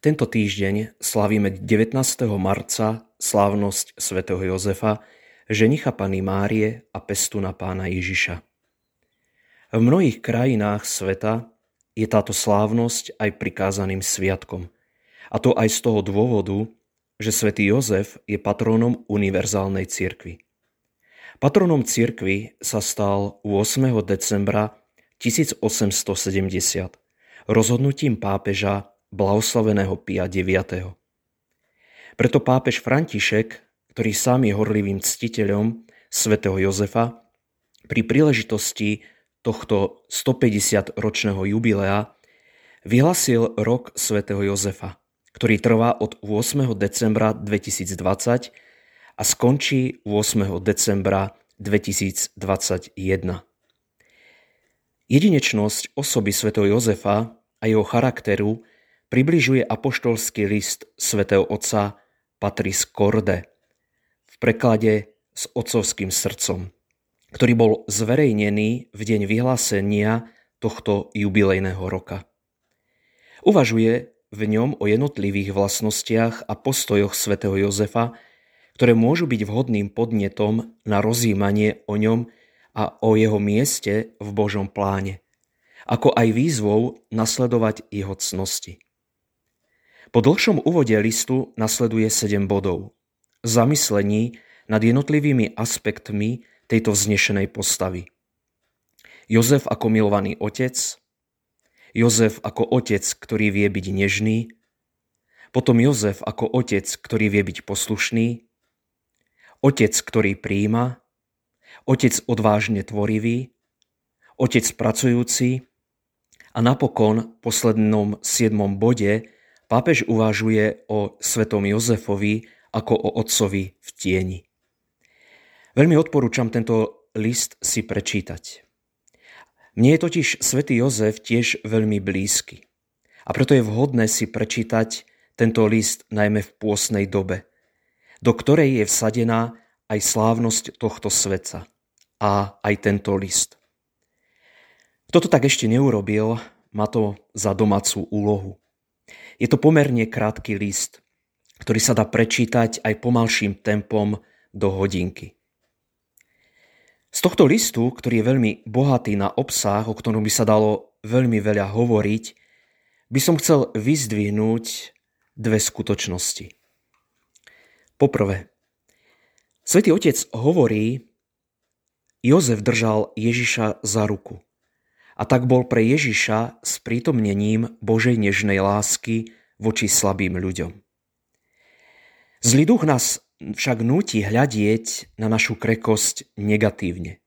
Tento týždeň slavíme 19. marca slávnosť svätého Jozefa, ženicha Pany Márie a pestuna pána Ježiša. V mnohých krajinách sveta je táto slávnosť aj prikázaným sviatkom. A to aj z toho dôvodu, že svätý Jozef je patrónom univerzálnej cirkvi. Patronom cirkvi sa stal 8. decembra 1870 rozhodnutím pápeža blahoslaveného Pia IX. Preto pápež František, ktorý sám je horlivým ctiteľom svätého Jozefa, pri príležitosti tohto 150-ročného jubilea vyhlasil rok svätého Jozefa, ktorý trvá od 8. decembra 2020 a skončí 8. decembra 2021. Jedinečnosť osoby svätého Jozefa a jeho charakteru približuje apoštolský list svätého Otca Patris Corde v preklade s otcovským srdcom, ktorý bol zverejnený v deň vyhlásenia tohto jubilejného roka. Uvažuje v ňom o jednotlivých vlastnostiach a postojoch svätého Jozefa, ktoré môžu byť vhodným podnetom na rozjímanie o ňom a o jeho mieste v Božom pláne – ako aj výzvou nasledovať jeho cnosti. Po dlhšom úvode listu nasleduje 7 bodov. Zamyslení nad jednotlivými aspektmi tejto vznešenej postavy. Jozef ako milovaný otec, Jozef ako otec, ktorý vie byť nežný, potom Jozef ako otec, ktorý vie byť poslušný, otec, ktorý príjima, otec odvážne tvorivý, otec pracujúci. A napokon v poslednom siedmom bode pápež uvažuje o svetom Jozefovi ako o otcovi v tieni. Veľmi odporúčam tento list si prečítať. Mne je totiž svätý Jozef tiež veľmi blízky. A preto je vhodné si prečítať tento list najmä v pôsnej dobe, do ktorej je vsadená aj slávnosť tohto sveta a aj tento list. Kto to tak ešte neurobil, má to za domácu úlohu. Je to pomerne krátky list, ktorý sa dá prečítať aj pomalším tempom do hodinky. Z tohto listu, ktorý je veľmi bohatý na obsah, o ktorom by sa dalo veľmi veľa hovoriť, by som chcel vyzdvihnúť dve skutočnosti. Poprvé, Svetý Otec hovorí, Jozef držal Ježiša za ruku – a tak bol pre Ježiša s prítomnením Božej nežnej lásky voči slabým ľuďom. Zlý duch nás však núti hľadieť na našu krekosť negatívne.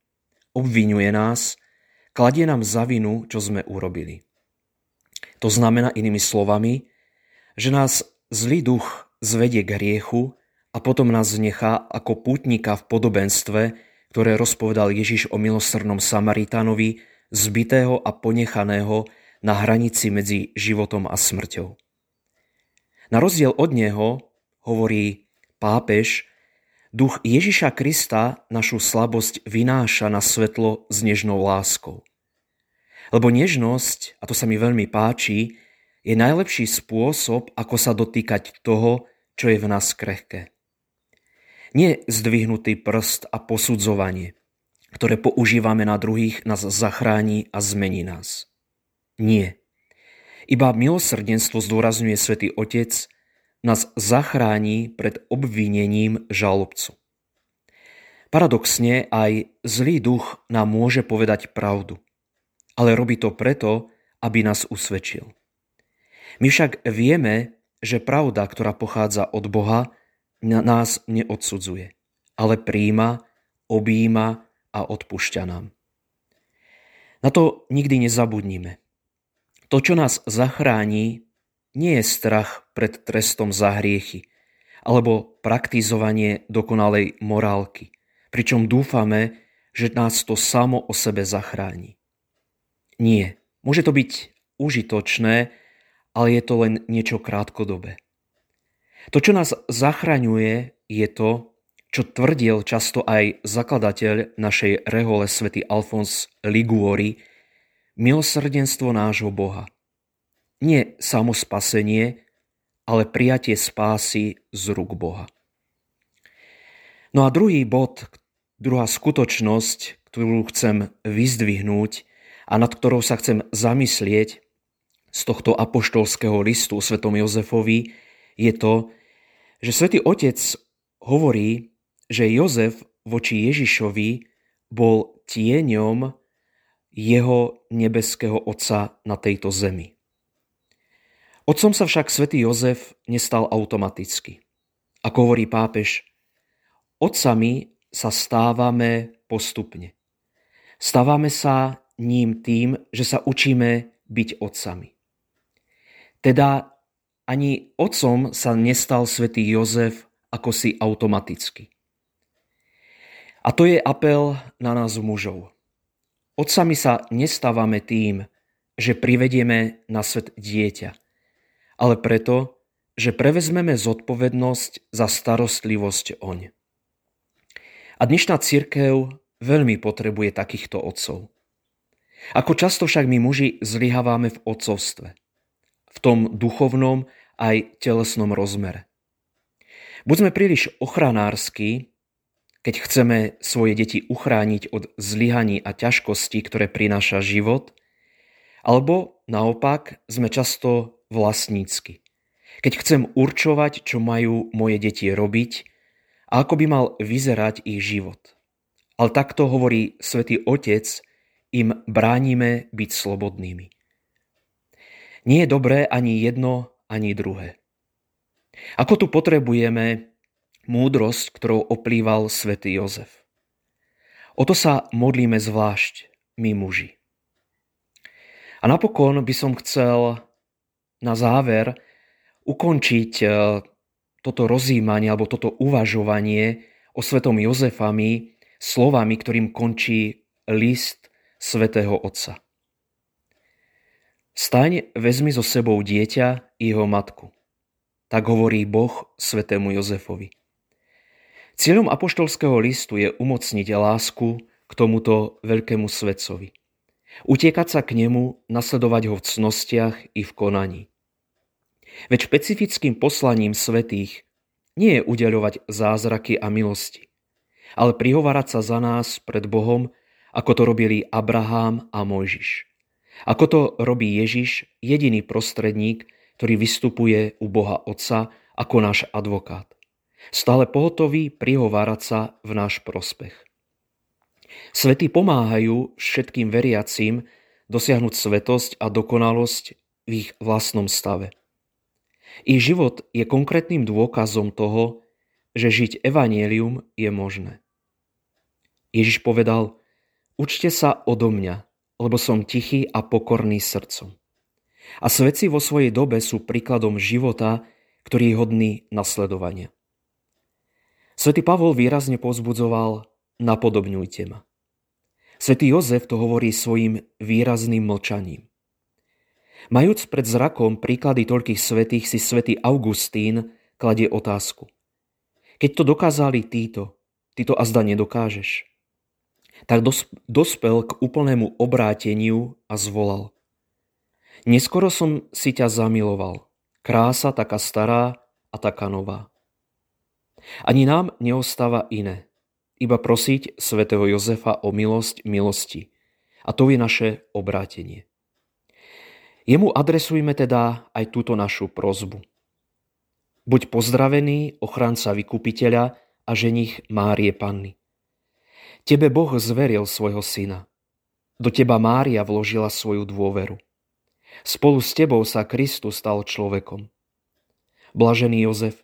Obvinuje nás, kladie nám za vinu, čo sme urobili. To znamená inými slovami, že nás zlý duch zvedie k hriechu a potom nás nechá ako pútnika v podobenstve, ktoré rozpovedal Ježiš o milosrdnom Samaritánovi, zbitého a ponechaného na hranici medzi životom a smrťou. Na rozdiel od neho, hovorí pápež, duch Ježiša Krista našu slabosť vynáša na svetlo s nežnou láskou. Lebo nežnosť, a to sa mi veľmi páči, je najlepší spôsob, ako sa dotýkať toho, čo je v nás krehké. Nie zdvihnutý prst a posudzovanie – ktoré používame na druhých, nás zachráni a zmení nás. Nie. Iba milosrdenstvo zdôrazňuje svätý Otec, nás zachráni pred obvinením žalobcu. Paradoxne aj zlý duch nám môže povedať pravdu, ale robí to preto, aby nás usvedčil. My však vieme, že pravda, ktorá pochádza od Boha, nás neodsudzuje, ale príjma, objíma a odpúšťa nám. Na to nikdy nezabudnime. To, čo nás zachráni, nie je strach pred trestom za hriechy alebo praktizovanie dokonalej morálky, pričom dúfame, že nás to samo o sebe zachráni. Nie, môže to byť užitočné, ale je to len niečo krátkodobé. To, čo nás zachraňuje, je to, čo tvrdil často aj zakladateľ našej rehole svätý Alfons Liguori, milosrdenstvo nášho Boha. Nie samo spasenie, ale prijatie spásy z rúk Boha. No a druhý bod, druhá skutočnosť, ktorú chcem vyzdvihnúť a nad ktorou sa chcem zamyslieť z tohto apoštolského listu svetom Jozefovi, je to, že svätý Otec hovorí, že Jozef voči Ježišovi bol tieňom jeho nebeského Otca na tejto zemi. Otcom sa však svätý Jozef nestal automaticky. Ako hovorí pápež, otcami sa stávame postupne. Stávame sa ním tým, že sa učíme byť otcami. Teda ani otcom sa nestal svätý Jozef ako si automaticky. A to je apel na nás mužov. Otcami sa nestávame tým, že privedieme na svet dieťa, ale preto, že prevezmeme zodpovednosť za starostlivosť oň. A dnešná církev veľmi potrebuje takýchto otcov. Ako často však my muži zlyhávame v otcovstve, v tom duchovnom aj telesnom rozmere. Buď sme príliš ochranársky, keď chceme svoje deti uchrániť od zlyhaní a ťažkostí, ktoré prináša život, alebo naopak sme často vlastnícky. Keď chcem určovať, čo majú moje deti robiť a ako by mal vyzerať ich život. Ale takto hovorí svätý Otec, im bránime byť slobodnými. Nie je dobré ani jedno, ani druhé. Ako tu potrebujeme múdrosť, ktorou oplýval svätý Jozef. O to sa modlíme zvlášť my muži. A napokon by som chcel na záver ukončiť e, toto rozímanie alebo toto uvažovanie o svetom Jozefami slovami, ktorým končí list svätého Otca. Staň, vezmi so sebou dieťa i jeho matku. Tak hovorí Boh svetému Jozefovi. Cieľom apoštolského listu je umocniť lásku k tomuto veľkému svetcovi. Utiekať sa k nemu, nasledovať ho v cnostiach i v konaní. Veď špecifickým poslaním svetých nie je udeľovať zázraky a milosti, ale prihovárať sa za nás pred Bohom, ako to robili Abraham a Mojžiš. Ako to robí Ježiš, jediný prostredník, ktorý vystupuje u Boha Otca ako náš advokát stále pohotoví prihovárať sa v náš prospech. Svety pomáhajú všetkým veriacím dosiahnuť svetosť a dokonalosť v ich vlastnom stave. Ich život je konkrétnym dôkazom toho, že žiť evanielium je možné. Ježiš povedal, učte sa odo mňa, lebo som tichý a pokorný srdcom. A svetci vo svojej dobe sú príkladom života, ktorý je hodný nasledovania. Svetý Pavol výrazne pozbudzoval napodobňujte ma. Svetý Jozef to hovorí svojim výrazným mlčaním. Majúc pred zrakom príklady toľkých svetých si svätý Augustín kladie otázku. Keď to dokázali títo, ty to azda nedokážeš. Tak dospel k úplnému obráteniu a zvolal. Neskoro som si ťa zamiloval. Krása taká stará a taká nová. Ani nám neostáva iné, iba prosiť svätého Jozefa o milosť milosti. A to je naše obrátenie. Jemu adresujme teda aj túto našu prozbu. Buď pozdravený, ochranca vykupiteľa a ženich Márie Panny. Tebe Boh zveril svojho syna. Do teba Mária vložila svoju dôveru. Spolu s tebou sa Kristus stal človekom. Blažený Jozef,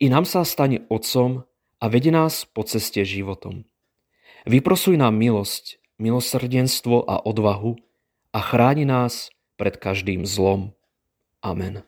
i nám sa stane otcom a vedie nás po ceste životom. Vyprosuj nám milosť, milosrdenstvo a odvahu a chráni nás pred každým zlom. Amen.